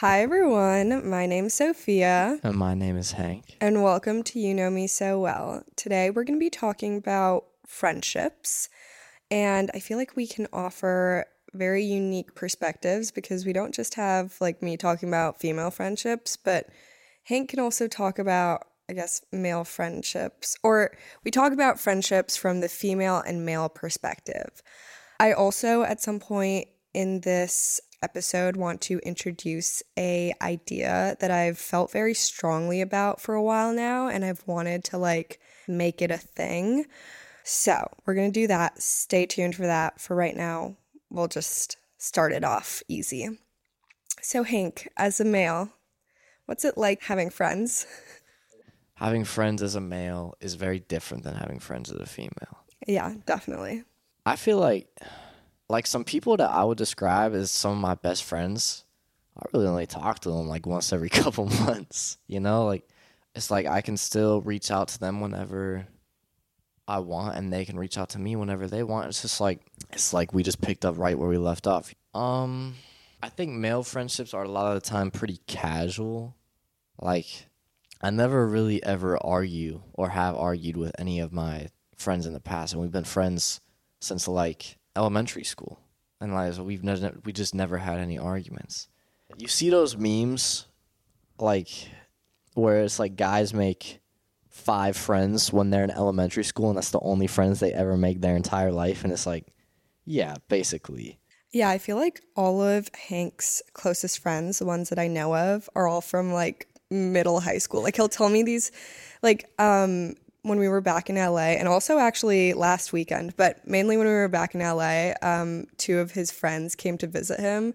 Hi, everyone. My name's Sophia, And my name is Hank. and welcome to You Know Me So Well. Today, we're going to be talking about friendships, and I feel like we can offer very unique perspectives because we don't just have like me talking about female friendships, but Hank can also talk about, I guess, male friendships, or we talk about friendships from the female and male perspective. I also, at some point in this episode, want to introduce a idea that I've felt very strongly about for a while now, and I've wanted to like make it a thing. So we're gonna do that. Stay tuned for that. For right now, we'll just start it off easy. So Hank, as a male, what's it like having friends? Having friends as a male is very different than having friends as a female. Yeah, definitely. I feel like like some people that I would describe as some of my best friends, I really only talk to them like once every couple months. You know, like it's like I can still reach out to them whenever I want and they can reach out to me whenever they want. It's just like it's like we just picked up right where we left off. Um I think male friendships are a lot of the time pretty casual. Like I never really ever argue or have argued with any of my friends in the past and we've been friends since like elementary school. And like we've never we just never had any arguments. You see those memes like where it's like guys make five friends when they're in elementary school and that's the only friends they ever make their entire life and it's like yeah basically Yeah, I feel like all of Hank's closest friends, the ones that I know of, are all from like middle high school. Like he'll tell me these like um when we were back in LA and also actually last weekend, but mainly when we were back in LA, um two of his friends came to visit him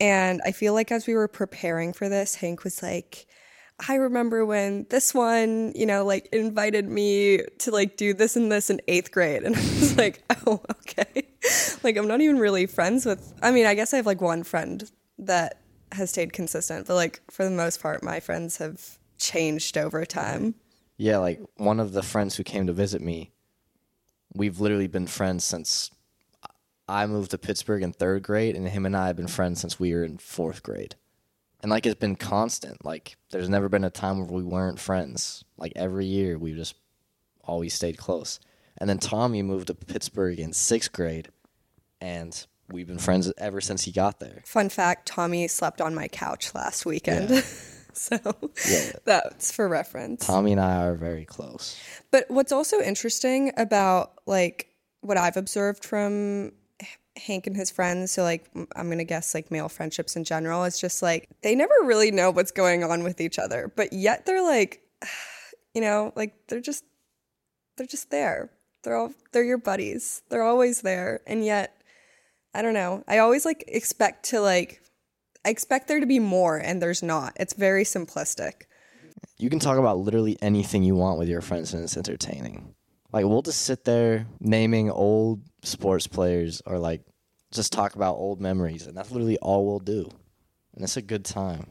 and I feel like as we were preparing for this, Hank was like I remember when this one, you know, like invited me to like do this and this in eighth grade. And I was like, oh, okay. like, I'm not even really friends with, I mean, I guess I have like one friend that has stayed consistent, but like for the most part, my friends have changed over time. Yeah like one of the friends who came to visit me we've literally been friends since I moved to Pittsburgh in 3rd grade and him and I have been friends since we were in 4th grade. And like it's been constant. Like there's never been a time where we weren't friends. Like every year we just always stayed close. And then Tommy moved to Pittsburgh in 6th grade and we've been friends ever since he got there. Fun fact Tommy slept on my couch last weekend. so Yeah. that's for reference. Tommy and I are very close. But what's also interesting about like what I've observed from Hank and his friends, so like I'm gonna guess like male friendships in general, is just like they never really know what's going on with each other, but yet they're like, you know, like they're just they're just there. They're all they're your buddies. They're always there, and yet I don't know. I always like expect to like I expect there to be more, and there's not. It's very simplistic. you can talk about literally anything you want with your friends and it's entertaining. Like we'll just sit there naming old sports players or like just talk about old memories and that's literally all we'll do. And it's a good time.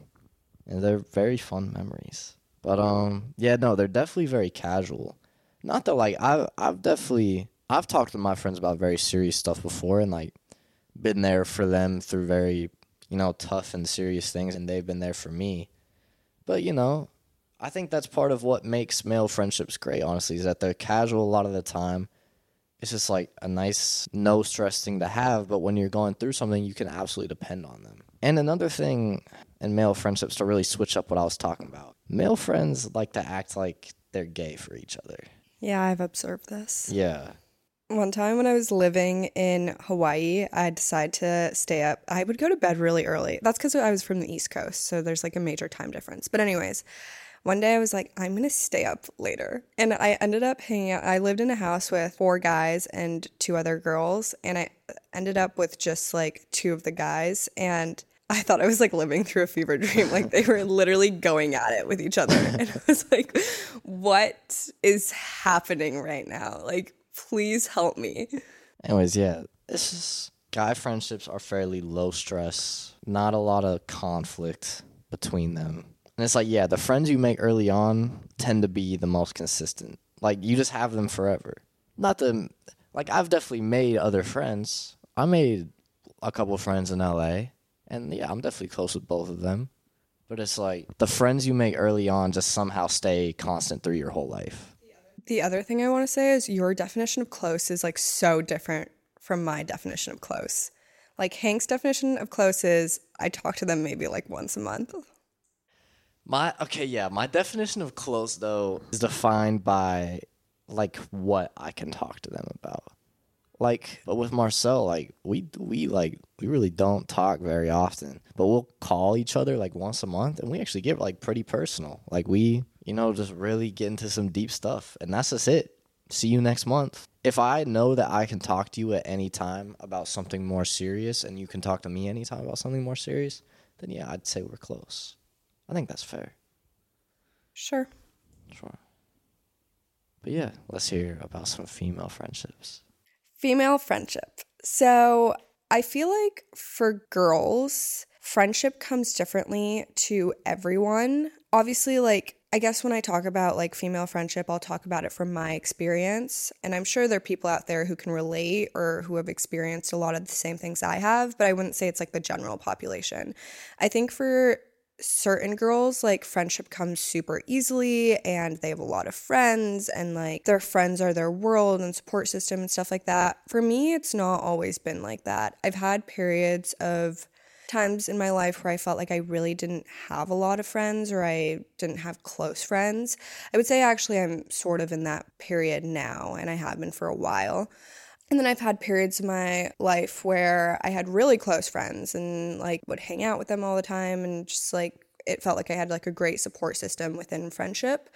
And they're very fun memories. But um yeah, no, they're definitely very casual. Not that like I've I've definitely I've talked to my friends about very serious stuff before and like been there for them through very, you know, tough and serious things and they've been there for me. But you know, I think that's part of what makes male friendships great, honestly, is that they're casual a lot of the time. It's just like a nice, no stress thing to have, but when you're going through something, you can absolutely depend on them. And another thing in male friendships to really switch up what I was talking about male friends like to act like they're gay for each other. Yeah, I've observed this. Yeah. One time when I was living in Hawaii, I decided to stay up. I would go to bed really early. That's because I was from the East Coast, so there's like a major time difference. But, anyways, one day I was like, I'm gonna stay up later. And I ended up hanging out. I lived in a house with four guys and two other girls, and I ended up with just like two of the guys. And I thought I was like living through a fever dream. Like they were literally going at it with each other. And I was like, what is happening right now? Like, please help me. Anyways, yeah, this is guy friendships are fairly low stress, not a lot of conflict between them. And it's like, yeah, the friends you make early on tend to be the most consistent. Like you just have them forever. Not the like I've definitely made other friends. I made a couple friends in LA and yeah, I'm definitely close with both of them. But it's like the friends you make early on just somehow stay constant through your whole life. The other thing I want to say is your definition of close is like so different from my definition of close. Like Hank's definition of close is I talk to them maybe like once a month. My okay, yeah, my definition of close though is defined by like what I can talk to them about. Like, but with Marcel, like we we like we really don't talk very often, but we'll call each other like once a month, and we actually get like pretty personal. Like we, you know, just really get into some deep stuff, and that's just it. See you next month. If I know that I can talk to you at any time about something more serious, and you can talk to me anytime about something more serious, then yeah, I'd say we're close. I think that's fair. Sure. Sure. But yeah, let's hear about some female friendships. Female friendship. So I feel like for girls, friendship comes differently to everyone. Obviously, like, I guess when I talk about like female friendship, I'll talk about it from my experience. And I'm sure there are people out there who can relate or who have experienced a lot of the same things I have, but I wouldn't say it's like the general population. I think for certain girls like friendship comes super easily and they have a lot of friends and like their friends are their world and support system and stuff like that. For me, it's not always been like that. I've had periods of times in my life where I felt like I really didn't have a lot of friends or I didn't have close friends. I would say actually I'm sort of in that period now and I have been for a while. And then I've had periods in my life where I had really close friends and like would hang out with them all the time and just like it felt like I had like a great support system within friendship.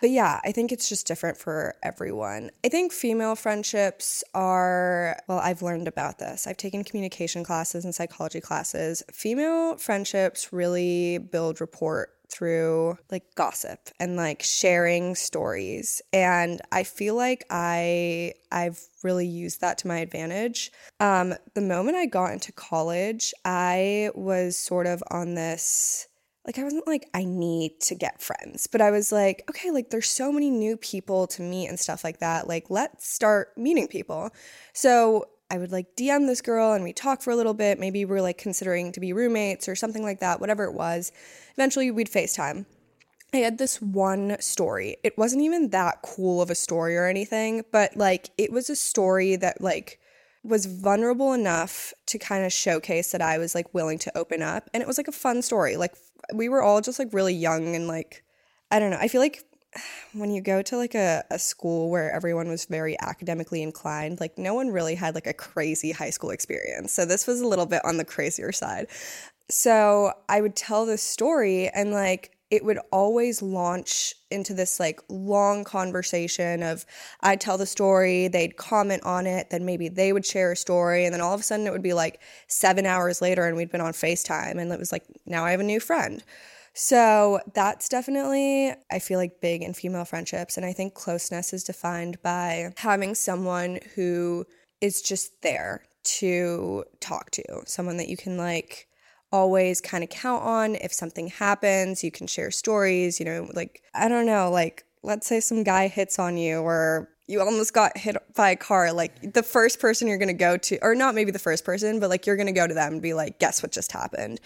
But yeah, I think it's just different for everyone. I think female friendships are, well, I've learned about this. I've taken communication classes and psychology classes. Female friendships really build rapport through like gossip and like sharing stories and i feel like i i've really used that to my advantage um the moment i got into college i was sort of on this like I wasn't like I need to get friends, but I was like, okay, like there's so many new people to meet and stuff like that. Like let's start meeting people. So I would like DM this girl and we talk for a little bit. Maybe we're like considering to be roommates or something like that, whatever it was. Eventually we'd FaceTime. I had this one story. It wasn't even that cool of a story or anything, but like it was a story that like was vulnerable enough to kind of showcase that I was like willing to open up. And it was like a fun story. Like we were all just like really young and like I don't know. I feel like when you go to like a, a school where everyone was very academically inclined, like no one really had like a crazy high school experience. So this was a little bit on the crazier side. So I would tell this story and like it would always launch into this like long conversation of I'd tell the story, they'd comment on it, then maybe they would share a story, and then all of a sudden it would be like seven hours later and we'd been on FaceTime and it was like, now I have a new friend. So that's definitely, I feel like, big in female friendships. And I think closeness is defined by having someone who is just there to talk to, someone that you can like always kind of count on if something happens. You can share stories, you know, like, I don't know, like, let's say some guy hits on you or you almost got hit by a car. Like, the first person you're going to go to, or not maybe the first person, but like, you're going to go to them and be like, guess what just happened?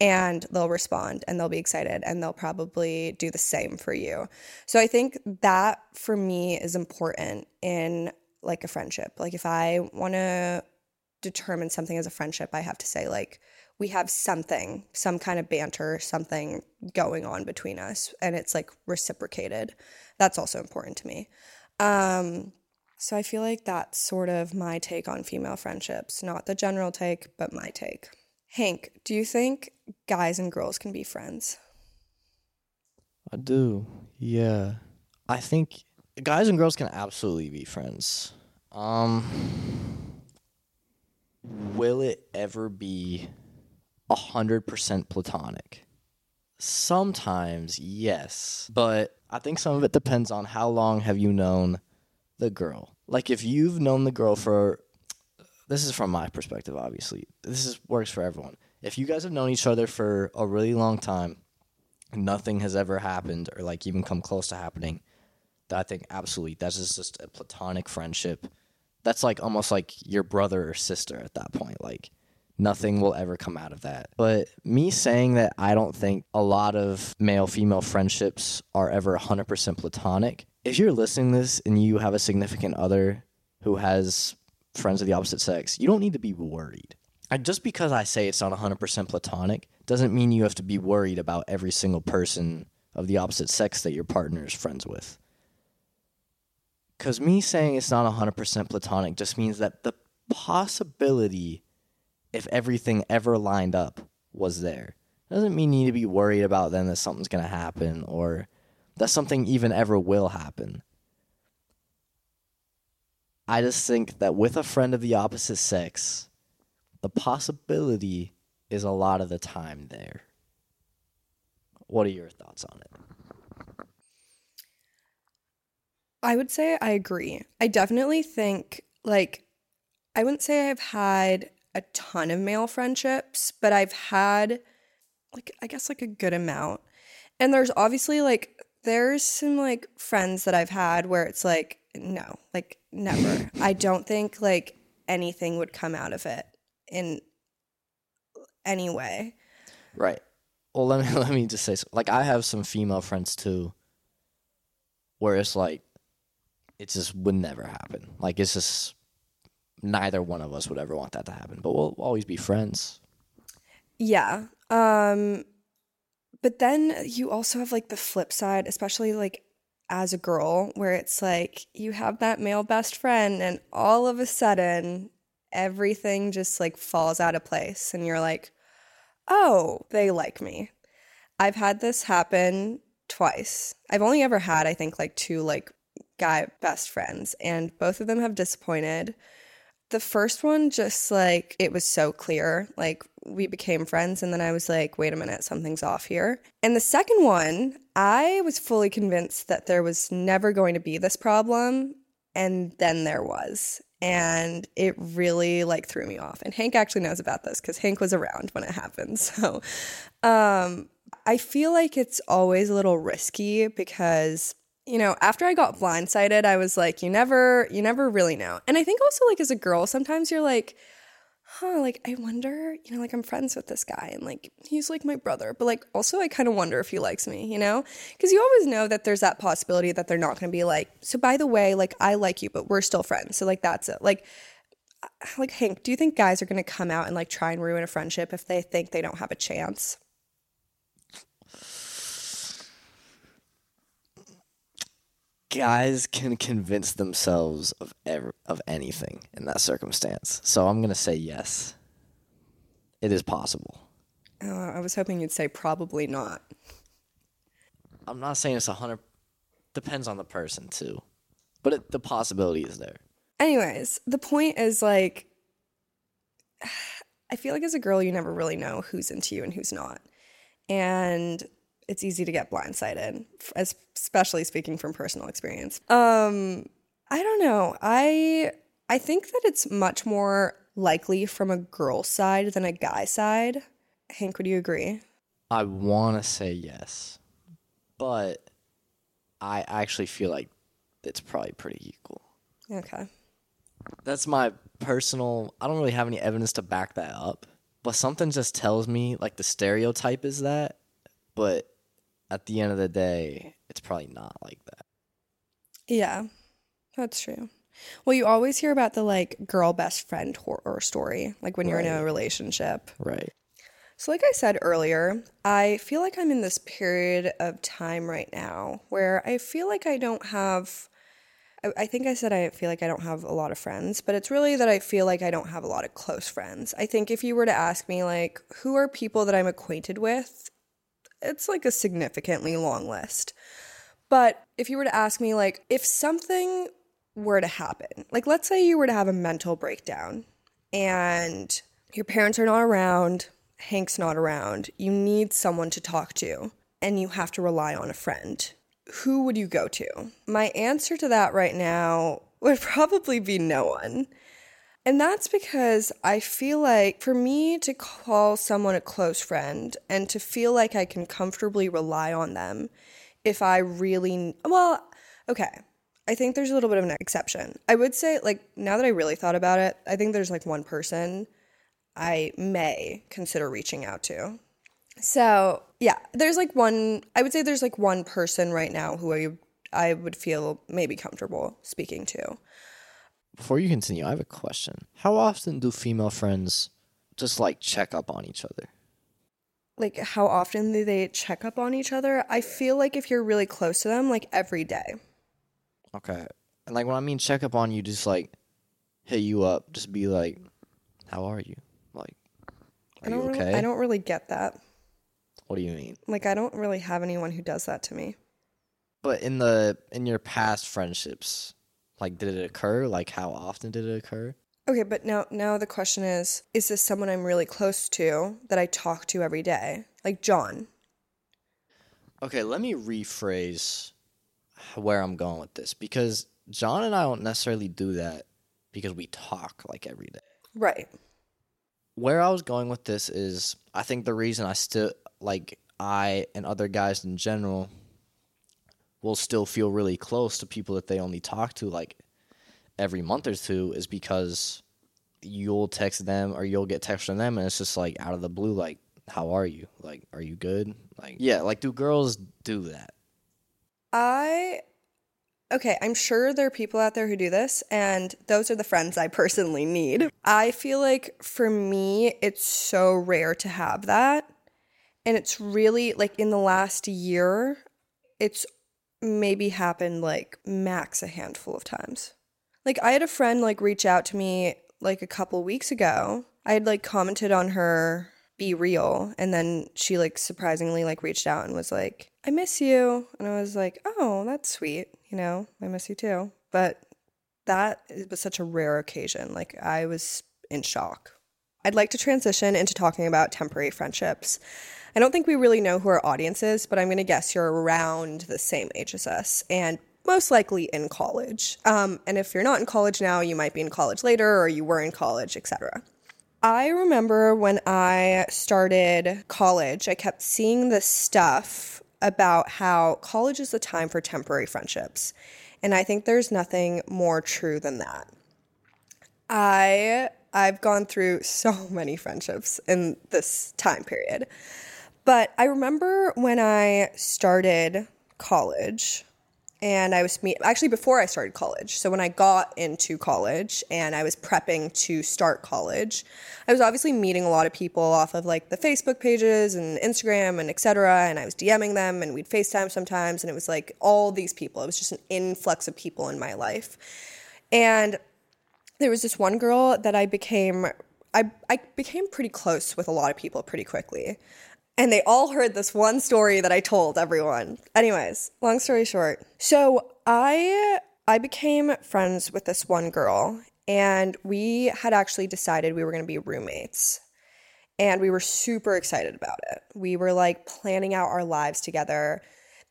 And they'll respond and they'll be excited and they'll probably do the same for you. So I think that for me is important in like a friendship. Like, if I want to determine something as a friendship, I have to say, like, we have something, some kind of banter, something going on between us, and it's like reciprocated. That's also important to me. Um, so I feel like that's sort of my take on female friendships, not the general take, but my take. Hank, do you think guys and girls can be friends? I do. Yeah. I think guys and girls can absolutely be friends. Um will it ever be 100% platonic. Sometimes, yes, but I think some of it depends on how long have you known the girl. Like if you've known the girl for this is from my perspective obviously. This is works for everyone. If you guys have known each other for a really long time, nothing has ever happened or like even come close to happening, that I think absolutely that's just, just a platonic friendship. That's like almost like your brother or sister at that point. Like nothing will ever come out of that. But me saying that I don't think a lot of male female friendships are ever 100% platonic. If you're listening this and you have a significant other who has friends of the opposite sex, you don't need to be worried. And just because I say it's not 100% platonic doesn't mean you have to be worried about every single person of the opposite sex that your partner is friends with. Because me saying it's not 100% platonic just means that the possibility, if everything ever lined up, was there. Doesn't mean you need to be worried about then that something's going to happen or that something even ever will happen. I just think that with a friend of the opposite sex, the possibility is a lot of the time there. What are your thoughts on it? I would say I agree. I definitely think, like, I wouldn't say I've had a ton of male friendships, but I've had, like, I guess, like a good amount. And there's obviously, like, there's some, like, friends that I've had where it's like, no, like, never. I don't think, like, anything would come out of it in any way. Right. Well, let me let me just say, so, like, I have some female friends too, where it's like, it just would never happen. Like, it's just neither one of us would ever want that to happen. But we'll always be friends. Yeah. Um but then you also have like the flip side, especially like as a girl, where it's like you have that male best friend and all of a sudden everything just like falls out of place and you're like, "Oh, they like me." I've had this happen twice. I've only ever had I think like two like guy best friends and both of them have disappointed. The first one just like it was so clear. Like we became friends and then I was like, wait a minute, something's off here. And the second one, I was fully convinced that there was never going to be this problem and then there was. And it really like threw me off. And Hank actually knows about this cuz Hank was around when it happened. So um I feel like it's always a little risky because you know, after I got blindsided, I was like, you never, you never really know. And I think also like as a girl, sometimes you're like, huh, like I wonder, you know, like I'm friends with this guy and like he's like my brother, but like also I kind of wonder if he likes me, you know? Because you always know that there's that possibility that they're not going to be like, so by the way, like I like you, but we're still friends. So like that's it. Like, uh, like Hank, do you think guys are going to come out and like try and ruin a friendship if they think they don't have a chance? Guys can convince themselves of ever of anything in that circumstance. So I'm gonna say yes. It is possible. Uh, I was hoping you'd say probably not. I'm not saying it's a hundred. Depends on the person too, but it, the possibility is there. Anyways, the point is like, I feel like as a girl, you never really know who's into you and who's not, and it's easy to get blindsided, especially speaking from personal experience. Um, I don't know. I I think that it's much more likely from a girl side than a guy side. Hank, would you agree? I want to say yes, but I actually feel like it's probably pretty equal. Okay. That's my personal. I don't really have any evidence to back that up, but something just tells me like the stereotype is that, but at the end of the day, it's probably not like that. Yeah, that's true. Well, you always hear about the like girl best friend horror story, like when you're in a relationship. Right. So, like I said earlier, I feel like I'm in this period of time right now where I feel like I don't have. I, I think I said I feel like I don't have a lot of friends, but it's really that I feel like I don't have a lot of close friends. I think if you were to ask me, like, who are people that I'm acquainted with it's like a significantly long list. But if you were to ask me, like, if something were to happen, like, let's say you were to have a mental breakdown and your parents are not around, Hank's not around, you need someone to talk to, and you have to rely on a friend, who would you go to? My answer to that right now would probably be no one. And that's because I feel like for me to call someone a close friend and to feel like I can comfortably rely on them, if I really, well, okay, I think there's a little bit of an exception. I would say, like, now that I really thought about it, I think there's like one person I may consider reaching out to. So, yeah, there's like one, I would say there's like one person right now who I, I would feel maybe comfortable speaking to. Before you continue, I have a question. How often do female friends just like check up on each other? Like, how often do they check up on each other? I feel like if you're really close to them, like every day. Okay. And like when I mean check up on you, just like hit you up, just be like, "How are you? Like, I are you don't okay?" really, I don't really get that. what do you mean? Like, I don't really have anyone who does that to me. But in the in your past friendships, like, did it occur? Like, how often did it occur? Okay, but now now the question is is this someone I'm really close to that I talk to every day? Like John. Okay, let me rephrase where I'm going with this because John and I don't necessarily do that because we talk like every day. Right. Where I was going with this is I think the reason I still like I and other guys in general will still feel really close to people that they only talk to like every month or two is because you'll text them or you'll get text from them and it's just like out of the blue like how are you like are you good like yeah like do girls do that I Okay, I'm sure there are people out there who do this, and those are the friends I personally need. I feel like for me, it's so rare to have that. And it's really like in the last year, it's maybe happened like max a handful of times. Like I had a friend like reach out to me like a couple weeks ago. I had like commented on her BeReal and then she like surprisingly like reached out and was like, "I miss you." And I was like, "Oh, that's sweet." You know, I miss you too. But that was such a rare occasion. Like I was in shock. I'd like to transition into talking about temporary friendships. I don't think we really know who our audience is, but I'm going to guess you're around the same age as us and most likely in college. Um, and if you're not in college now, you might be in college later or you were in college, etc. I remember when I started college, I kept seeing this stuff about how college is the time for temporary friendships. And I think there's nothing more true than that. I I've gone through so many friendships in this time period. But I remember when I started college and I was meet actually before I started college. So when I got into college and I was prepping to start college, I was obviously meeting a lot of people off of like the Facebook pages and Instagram and etc. And I was DMing them and we'd FaceTime sometimes and it was like all these people. It was just an influx of people in my life. And there was this one girl that I became I, I became pretty close with a lot of people pretty quickly. And they all heard this one story that I told everyone. Anyways, long story short. So I I became friends with this one girl and we had actually decided we were going to be roommates. And we were super excited about it. We were like planning out our lives together.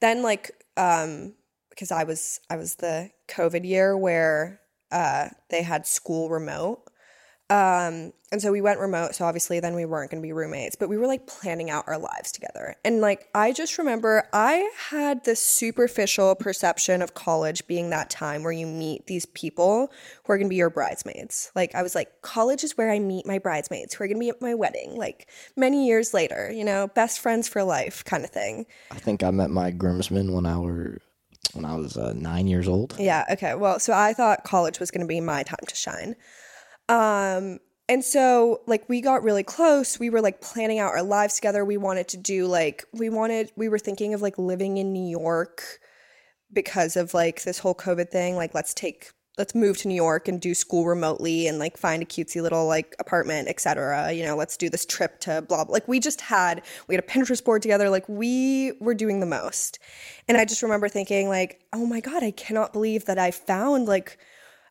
Then like um because I was I was the COVID year where uh they had school remote. Um, and so we went remote. So obviously, then we weren't going to be roommates, but we were like planning out our lives together. And like, I just remember I had this superficial perception of college being that time where you meet these people who are going to be your bridesmaids. Like, I was like, college is where I meet my bridesmaids who are going to be at my wedding, like many years later, you know, best friends for life kind of thing. i think i met my groomsmen when i were when i was uh, nine years old Yeah, okay. Well, so I thought college was going to be my time to shine. Um and so like we got really close. We were like planning out our lives together. We wanted to do like we wanted we were thinking of like living in New York because of like this whole COVID thing. Like let's take let's move to New York and do school remotely and like find a cutesy little like apartment, etc. You know, let's do this trip to blah blah. Like we just had we had a Pinterest board together. Like we were doing the most. And I just remember thinking like, "Oh my god, I cannot believe that I found like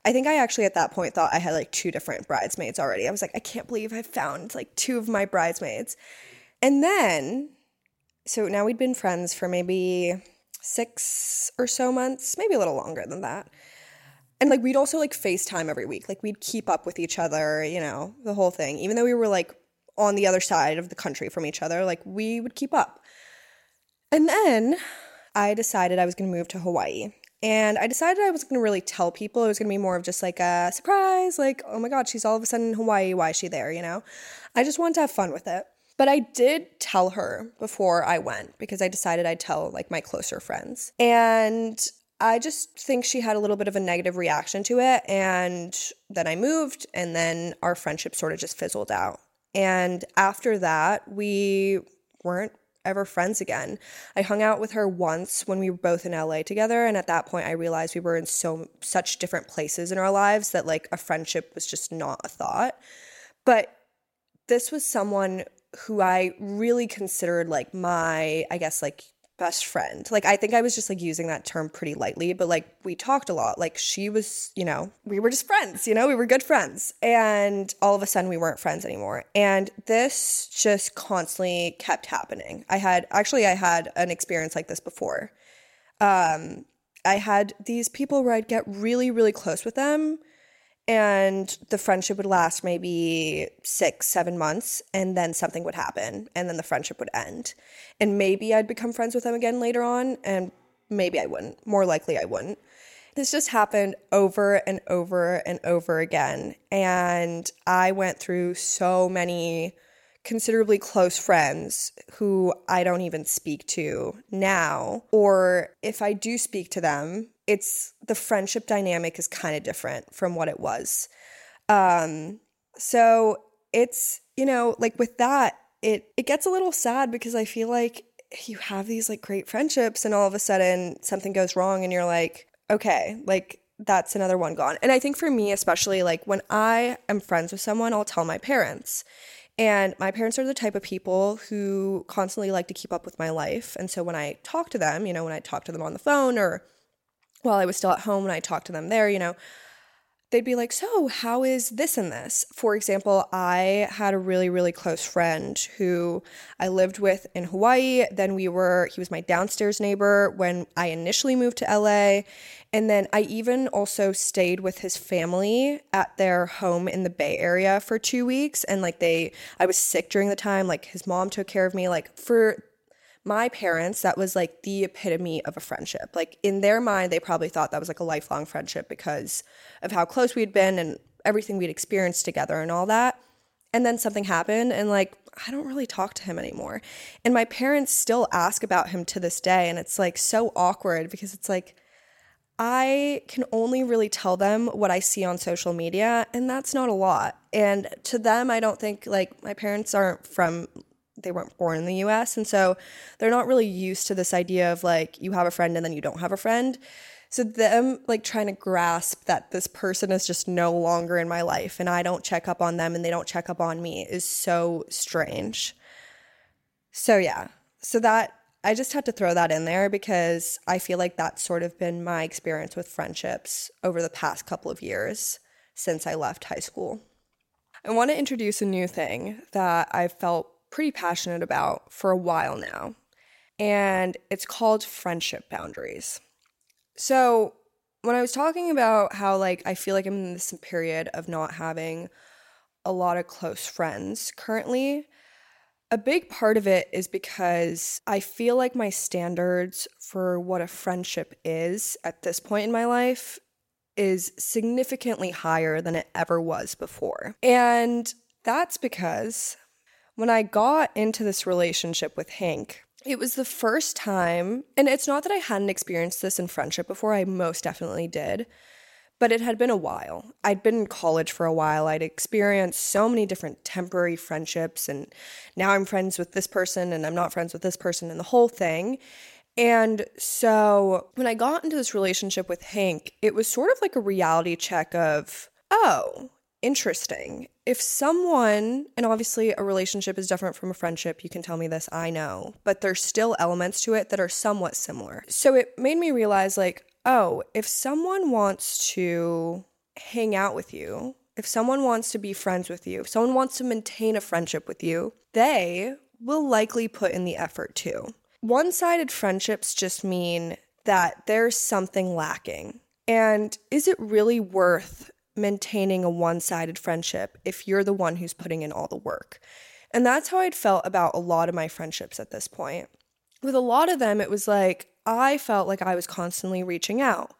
I think I actually at that point thought I had like two different bridesmaids already. I was like, I can't believe I found like two of my bridesmaids. And then, so now we'd been friends for maybe six or so months, maybe a little longer than that. And like we'd also like FaceTime every week. Like we'd keep up with each other, you know, the whole thing. Even though we were like on the other side of the country from each other, like we would keep up. And then I decided I was going to move to Hawaii. And I decided I wasn't going to really tell people. It was going to be more of just like a surprise, like, oh my God, she's all of a sudden in Hawaii. Why is she there? You know? I just wanted to have fun with it. But I did tell her before I went because I decided I'd tell like my closer friends. And I just think she had a little bit of a negative reaction to it. And then I moved, and then our friendship sort of just fizzled out. And after that, we weren't ever friends again. I hung out with her once when we were both in LA together and at that point I realized we were in so such different places in our lives that like a friendship was just not a thought. But this was someone who I really considered like my I guess like best friend. Like I think I was just like using that term pretty lightly, but like we talked a lot. Like she was, you know, we were just friends, you know, we were good friends. And all of a sudden we weren't friends anymore. And this just constantly kept happening. I had actually I had an experience like this before. Um I had these people where I'd get really really close with them and the friendship would last maybe six, seven months, and then something would happen, and then the friendship would end. And maybe I'd become friends with them again later on, and maybe I wouldn't. More likely, I wouldn't. This just happened over and over and over again. And I went through so many considerably close friends who I don't even speak to now. Or if I do speak to them, it's the friendship dynamic is kind of different from what it was. Um, so it's, you know, like with that, it it gets a little sad because I feel like you have these like great friendships and all of a sudden something goes wrong and you're like, okay, like that's another one gone. And I think for me, especially like when I am friends with someone, I'll tell my parents. And my parents are the type of people who constantly like to keep up with my life. And so when I talk to them, you know, when I talk to them on the phone or while I was still at home and I talked to them there, you know, they'd be like, So, how is this and this? For example, I had a really, really close friend who I lived with in Hawaii. Then we were, he was my downstairs neighbor when I initially moved to LA. And then I even also stayed with his family at their home in the Bay Area for two weeks. And like they, I was sick during the time. Like his mom took care of me. Like for my parents, that was like the epitome of a friendship. Like in their mind, they probably thought that was like a lifelong friendship because of how close we'd been and everything we'd experienced together and all that. And then something happened, and like, I don't really talk to him anymore. And my parents still ask about him to this day. And it's like so awkward because it's like, I can only really tell them what I see on social media, and that's not a lot. And to them, I don't think like my parents aren't from they weren't born in the US. And so they're not really used to this idea of like you have a friend and then you don't have a friend. So them like trying to grasp that this person is just no longer in my life and I don't check up on them and they don't check up on me is so strange. So yeah. So that I just had to throw that in there because I feel like that's sort of been my experience with friendships over the past couple of years since I left high school. I want to introduce a new thing that I've felt pretty passionate about for a while now, and it's called friendship boundaries. So, when I was talking about how, like, I feel like I'm in this period of not having a lot of close friends currently, a big part of it is because I feel like my standards for what a friendship is at this point in my life is significantly higher than it ever was before. And that's because when I got into this relationship with Hank, it was the first time, and it's not that I hadn't experienced this in friendship before, I most definitely did, but it had been a while. I'd been in college for a while. I'd experienced so many different temporary friendships, and now I'm friends with this person and I'm not friends with this person, and the whole thing. And so when I got into this relationship with Hank, it was sort of like a reality check of, oh, interesting. If someone, and obviously a relationship is different from a friendship, you can tell me this, I know, but there's still elements to it that are somewhat similar. So it made me realize, like, oh, if someone wants to hang out with you, if someone wants to be friends with you, if someone wants to maintain a friendship with you, they will likely put in the effort too. One sided friendships just mean that there's something lacking. And is it really worth maintaining a one sided friendship if you're the one who's putting in all the work. And that's how I'd felt about a lot of my friendships at this point. With a lot of them, it was like, I felt like I was constantly reaching out.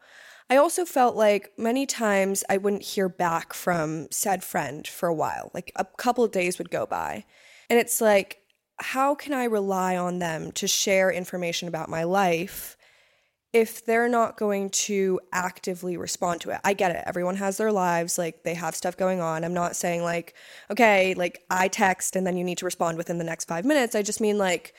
I also felt like many times I wouldn't hear back from said friend for a while. Like a couple of days would go by. And it's like, how can I rely on them to share information about my life if they're not going to actively respond to it? I get it. Everyone has their lives, like they have stuff going on. I'm not saying like, okay, like I text and then you need to respond within the next five minutes. I just mean like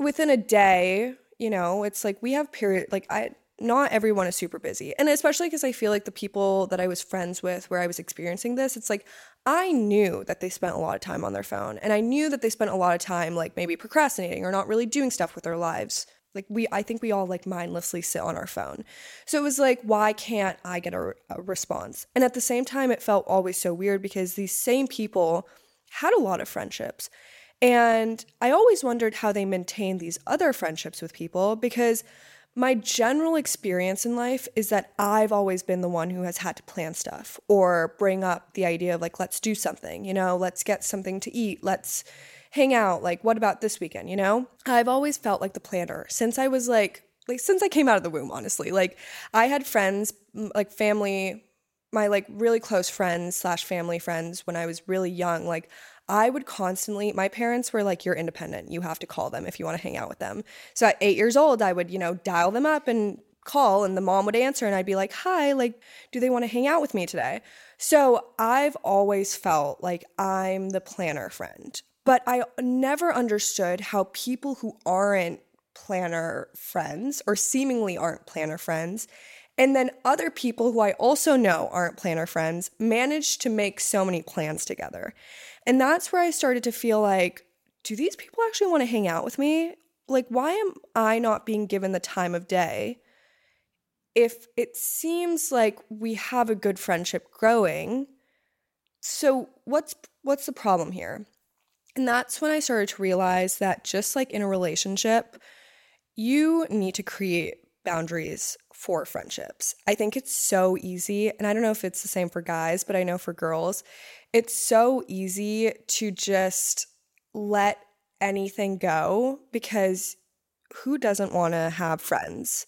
within a day, you know, it's like we have period like I not everyone is super busy. And especially because I feel like the people that I was friends with where I was experiencing this, it's like I knew that they spent a lot of time on their phone and I knew that they spent a lot of time like maybe procrastinating or not really doing stuff with their lives. Like we I think we all like mindlessly sit on our phone. So it was like why can't I get a, a response? And at the same time it felt always so weird because these same people had a lot of friendships. And I always wondered how they maintained these other friendships with people because my general experience in life is that I've always been the one who has had to plan stuff or bring up the idea of like, let's do something, you know, let's get something to eat, let's hang out. Like, what about this weekend, you know? I've always felt like the planner since I was like, like since I came out of the womb, honestly. Like, I had friends, like family, my like really close friends slash family friends when I was really young. Like, I would constantly, my parents were like, you're independent. You have to call them if you want to hang out with them. So at eight years old, I would, you know, dial them up and call, and the mom would answer, and I'd be like, hi, like, do they want to hang out with me today? So I've always felt like I'm the planner friend, but I never understood how people who aren't planner friends or seemingly aren't planner friends and then other people who I also know aren't planner friends manage to make so many plans together. And that's where I started to feel like, do these people actually want to hang out with me? Like, why am I not being given the time of day? If it seems like we have a good friendship growing, so what's what's the problem here? And that's when I started to realize that just like in a relationship, you need to create boundaries for friendships. I think it's so easy, and I don't know if it's the same for guys, but I know for girls, it's so easy to just let anything go because who doesn't want to have friends?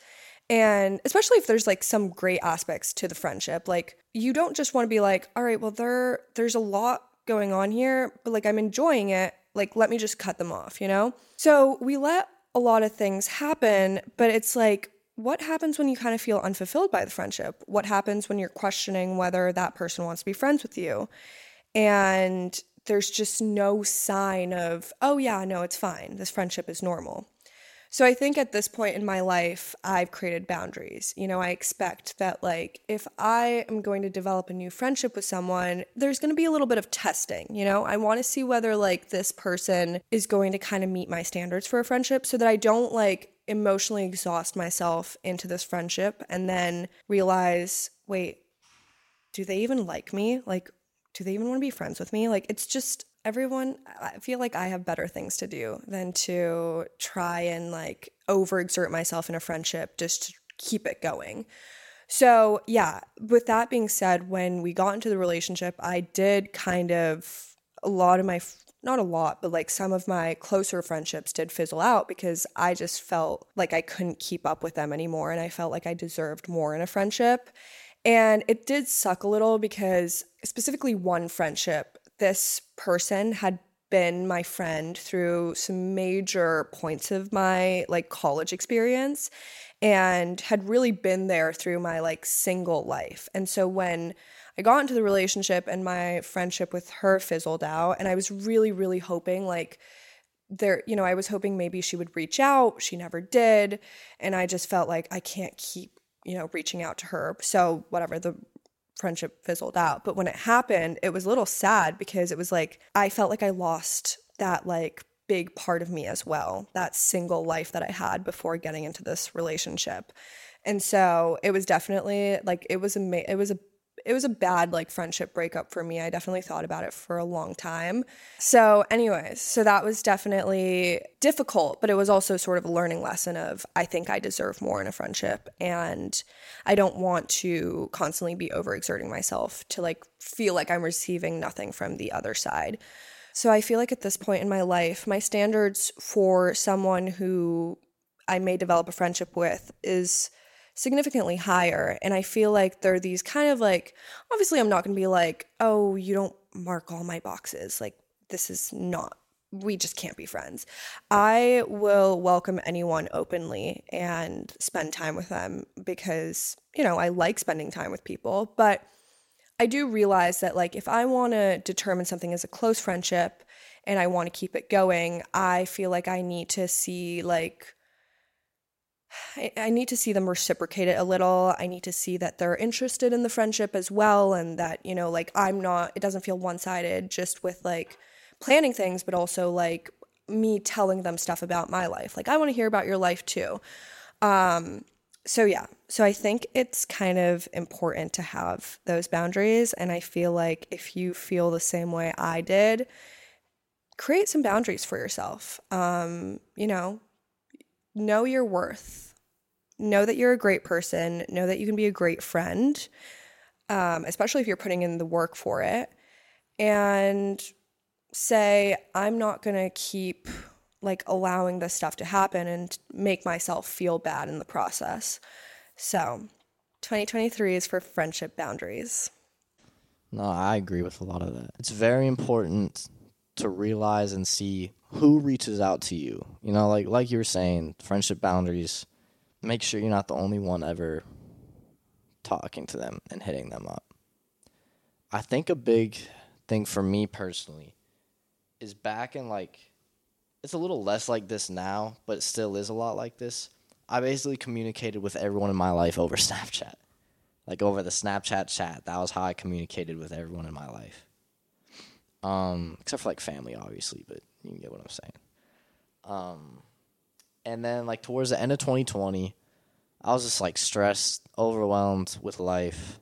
And especially if there's like some great aspects to the friendship. Like you don't just want to be like, all right, well there there's a lot going on here, but like I'm enjoying it. Like let me just cut them off, you know? So we let a lot of things happen, but it's like what happens when you kind of feel unfulfilled by the friendship? What happens when you're questioning whether that person wants to be friends with you? And there's just no sign of, oh, yeah, no, it's fine. This friendship is normal. So I think at this point in my life, I've created boundaries. You know, I expect that, like, if I am going to develop a new friendship with someone, there's going to be a little bit of testing. You know, I want to see whether, like, this person is going to kind of meet my standards for a friendship so that I don't, like, emotionally exhaust myself into this friendship and then realize, wait, do they even like me? Like, do they even want to be friends with me? Like, it's just everyone, I feel like I have better things to do than to try and like overexert myself in a friendship just to keep it going. So, yeah, with that being said, when we got into the relationship, I did kind of a lot of my not a lot, but like some of my closer friendships did fizzle out because I just felt like I couldn't keep up with them anymore and I felt like I deserved more in a friendship. And it did suck a little because, specifically, one friendship, this person had been my friend through some major points of my like college experience and had really been there through my like single life. And so when I got into the relationship and my friendship with her fizzled out. And I was really, really hoping, like, there, you know, I was hoping maybe she would reach out. She never did. And I just felt like I can't keep, you know, reaching out to her. So, whatever, the friendship fizzled out. But when it happened, it was a little sad because it was like I felt like I lost that, like, big part of me as well, that single life that I had before getting into this relationship. And so it was definitely like it was a it was a it was a bad like friendship breakup for me. I definitely thought about it for a long time. So, anyways, so that was definitely difficult, but it was also sort of a learning lesson of I think I deserve more in a friendship and I don't want to constantly be overexerting myself to like feel like I'm receiving nothing from the other side. So I feel like at this point in my life, my standards for someone who I may develop a friendship with is significantly higher. And I feel like there are these kind of like, obviously, I'm not going to be like, oh, you don't mark all my boxes. Like, this is not, we just can't be friends. I will welcome anyone openly and spend time with them because, you know, I like spending time with people. But I do realize that, like, if I want to determine something as a close friendship and I want to keep it going, I feel like I need to see, like, I, I need to see them reciprocate it a little. I need to see that they're interested in the friendship as well, and that, you know, like I'm not, it doesn't feel one sided just with like planning things, but also like me telling them stuff about my life. Like, I want to hear about your life too. Um, so, yeah, so I think it's kind of important to have those boundaries. And I feel like if you feel the same way I did, create some boundaries for yourself. Um, you know, know your worth. Know that you're a great person. Know that you can be a great friend, um, especially if you're putting in the work for it. And say, I'm not going to keep like allowing this stuff to happen and make myself feel bad in the process. So, 2023 is for friendship boundaries. No, I agree with a lot of that. It's very important to realize and see who reaches out to you. You know, like like you were saying, friendship boundaries. Make sure you're not the only one ever talking to them and hitting them up. I think a big thing for me personally is back in like it's a little less like this now, but it still is a lot like this. I basically communicated with everyone in my life over Snapchat. Like over the Snapchat chat. That was how I communicated with everyone in my life. Um, except for like family, obviously, but you can get what I'm saying. Um, and then like towards the end of 2020, I was just like stressed, overwhelmed with life,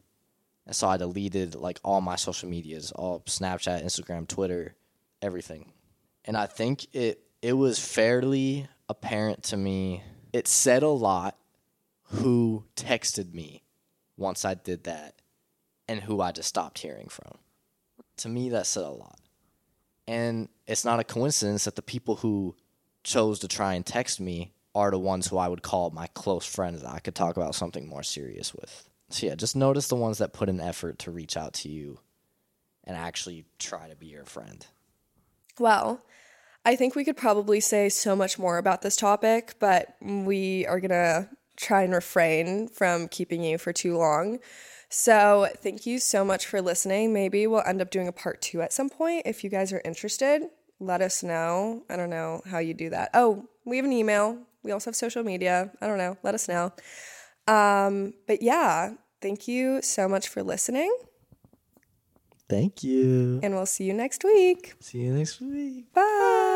and so I deleted like all my social medias, all Snapchat, Instagram, Twitter, everything. And I think it it was fairly apparent to me. It said a lot who texted me once I did that and who I just stopped hearing from. To me, that said a lot. And it's not a coincidence that the people who chose to try and text me are the ones who I would call my close friends that I could talk about something more serious with. So, yeah, just notice the ones that put an effort to reach out to you and actually try to be your friend. Well, I think we could probably say so much more about this topic, but we are going to try and refrain from keeping you for too long. So, thank you so much for listening. Maybe we'll end up doing a part two at some point. If you guys are interested, let us know. I don't know how you do that. Oh, we have an email. We also have social media. I don't know. Let us know. Um, but yeah, thank you so much for listening. Thank you. And we'll see you next week. See you next week. Bye.